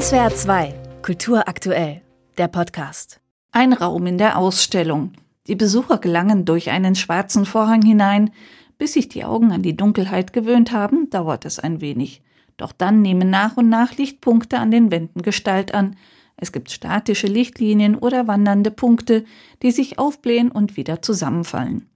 SWR 2, Kultur aktuell, der Podcast. Ein Raum in der Ausstellung. Die Besucher gelangen durch einen schwarzen Vorhang hinein. Bis sich die Augen an die Dunkelheit gewöhnt haben, dauert es ein wenig. Doch dann nehmen nach und nach Lichtpunkte an den Wänden Gestalt an. Es gibt statische Lichtlinien oder wandernde Punkte, die sich aufblähen und wieder zusammenfallen.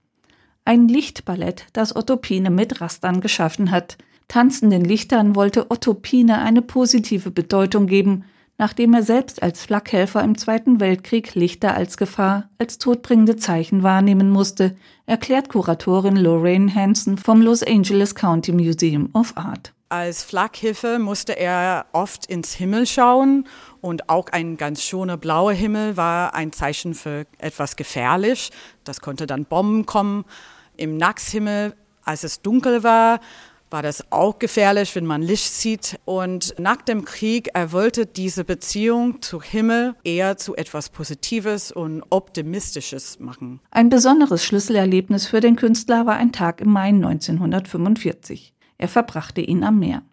Ein Lichtballett, das Otto Pine mit Rastern geschaffen hat. Tanzenden Lichtern wollte Otto Pine eine positive Bedeutung geben, nachdem er selbst als Flakhelfer im Zweiten Weltkrieg Lichter als Gefahr, als todbringende Zeichen wahrnehmen musste, erklärt Kuratorin Lorraine Hansen vom Los Angeles County Museum of Art. Als Flakhilfe musste er oft ins Himmel schauen und auch ein ganz schöner blauer Himmel war ein Zeichen für etwas gefährlich. Das konnte dann Bomben kommen. Im Nachthimmel, als es dunkel war, war das auch gefährlich, wenn man Licht sieht. Und nach dem Krieg, er wollte diese Beziehung zu Himmel eher zu etwas Positives und Optimistisches machen. Ein besonderes Schlüsselerlebnis für den Künstler war ein Tag im Mai 1945. Er verbrachte ihn am Meer.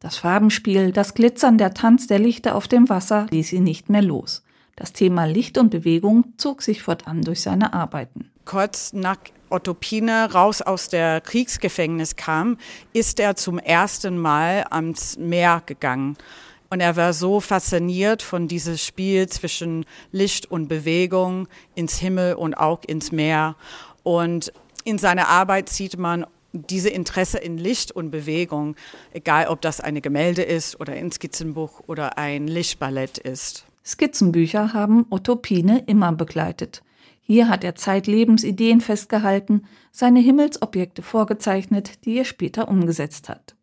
Das Farbenspiel, das Glitzern, der Tanz der Lichter auf dem Wasser ließ ihn nicht mehr los. Das Thema Licht und Bewegung zog sich fortan durch seine Arbeiten. Kurz nach Otto Pine raus aus der Kriegsgefängnis kam, ist er zum ersten Mal ans Meer gegangen. Und er war so fasziniert von diesem Spiel zwischen Licht und Bewegung ins Himmel und auch ins Meer. Und in seiner Arbeit sieht man diese Interesse in Licht und Bewegung, egal ob das eine Gemälde ist oder ein Skizzenbuch oder ein Lichtballett ist. Skizzenbücher haben Otto Pine immer begleitet. Hier hat er zeitlebens Ideen festgehalten, seine Himmelsobjekte vorgezeichnet, die er später umgesetzt hat.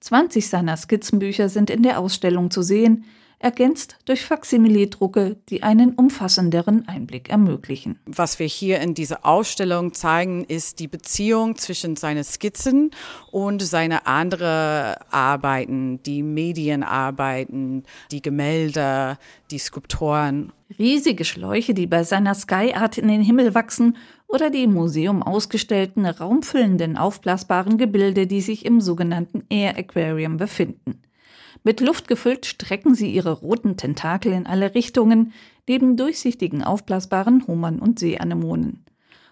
20 seiner Skizzenbücher sind in der Ausstellung zu sehen, ergänzt durch Faksimile-Drucke, die einen umfassenderen Einblick ermöglichen. Was wir hier in dieser Ausstellung zeigen, ist die Beziehung zwischen seinen Skizzen und seine anderen Arbeiten, die Medienarbeiten, die Gemälde, die Skulpturen. Riesige Schläuche, die bei seiner Sky Art in den Himmel wachsen oder die im Museum ausgestellten raumfüllenden aufblasbaren Gebilde, die sich im sogenannten Air Aquarium befinden. Mit Luft gefüllt strecken sie ihre roten Tentakel in alle Richtungen, neben durchsichtigen aufblasbaren Hummern und Seeanemonen.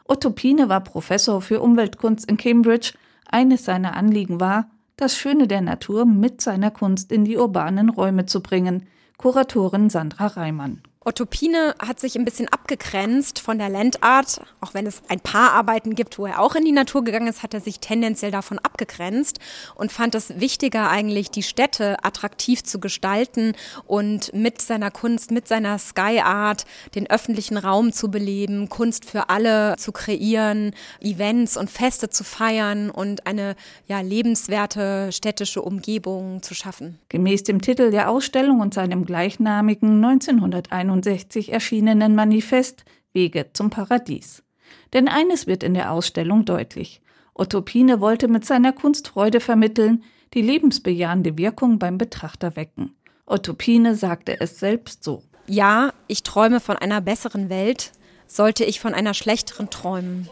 Otto Pine war Professor für Umweltkunst in Cambridge. Eines seiner Anliegen war, das Schöne der Natur mit seiner Kunst in die urbanen Räume zu bringen. Kuratorin Sandra Reimann. Otto Pine hat sich ein bisschen abgegrenzt von der Landart. Auch wenn es ein paar Arbeiten gibt, wo er auch in die Natur gegangen ist, hat er sich tendenziell davon abgegrenzt und fand es wichtiger eigentlich, die Städte attraktiv zu gestalten und mit seiner Kunst, mit seiner Sky Art den öffentlichen Raum zu beleben, Kunst für alle zu kreieren, Events und Feste zu feiern und eine ja, lebenswerte städtische Umgebung zu schaffen. Gemäß dem Titel der Ausstellung und seinem gleichnamigen 1961 1969 erschienenen Manifest Wege zum Paradies. Denn eines wird in der Ausstellung deutlich. Otto Pine wollte mit seiner Kunst Freude vermitteln, die lebensbejahende Wirkung beim Betrachter wecken. Otto Pine sagte es selbst so. Ja, ich träume von einer besseren Welt, sollte ich von einer schlechteren träumen.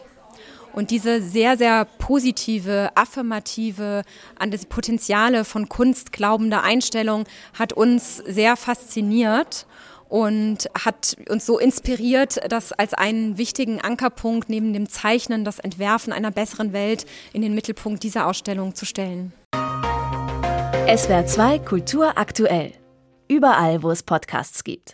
Und diese sehr, sehr positive, affirmative, an das Potenziale von Kunst glaubende Einstellung hat uns sehr fasziniert und hat uns so inspiriert, das als einen wichtigen Ankerpunkt neben dem Zeichnen, das Entwerfen einer besseren Welt in den Mittelpunkt dieser Ausstellung zu stellen. SWR 2 Kultur aktuell. Überall, wo es Podcasts gibt.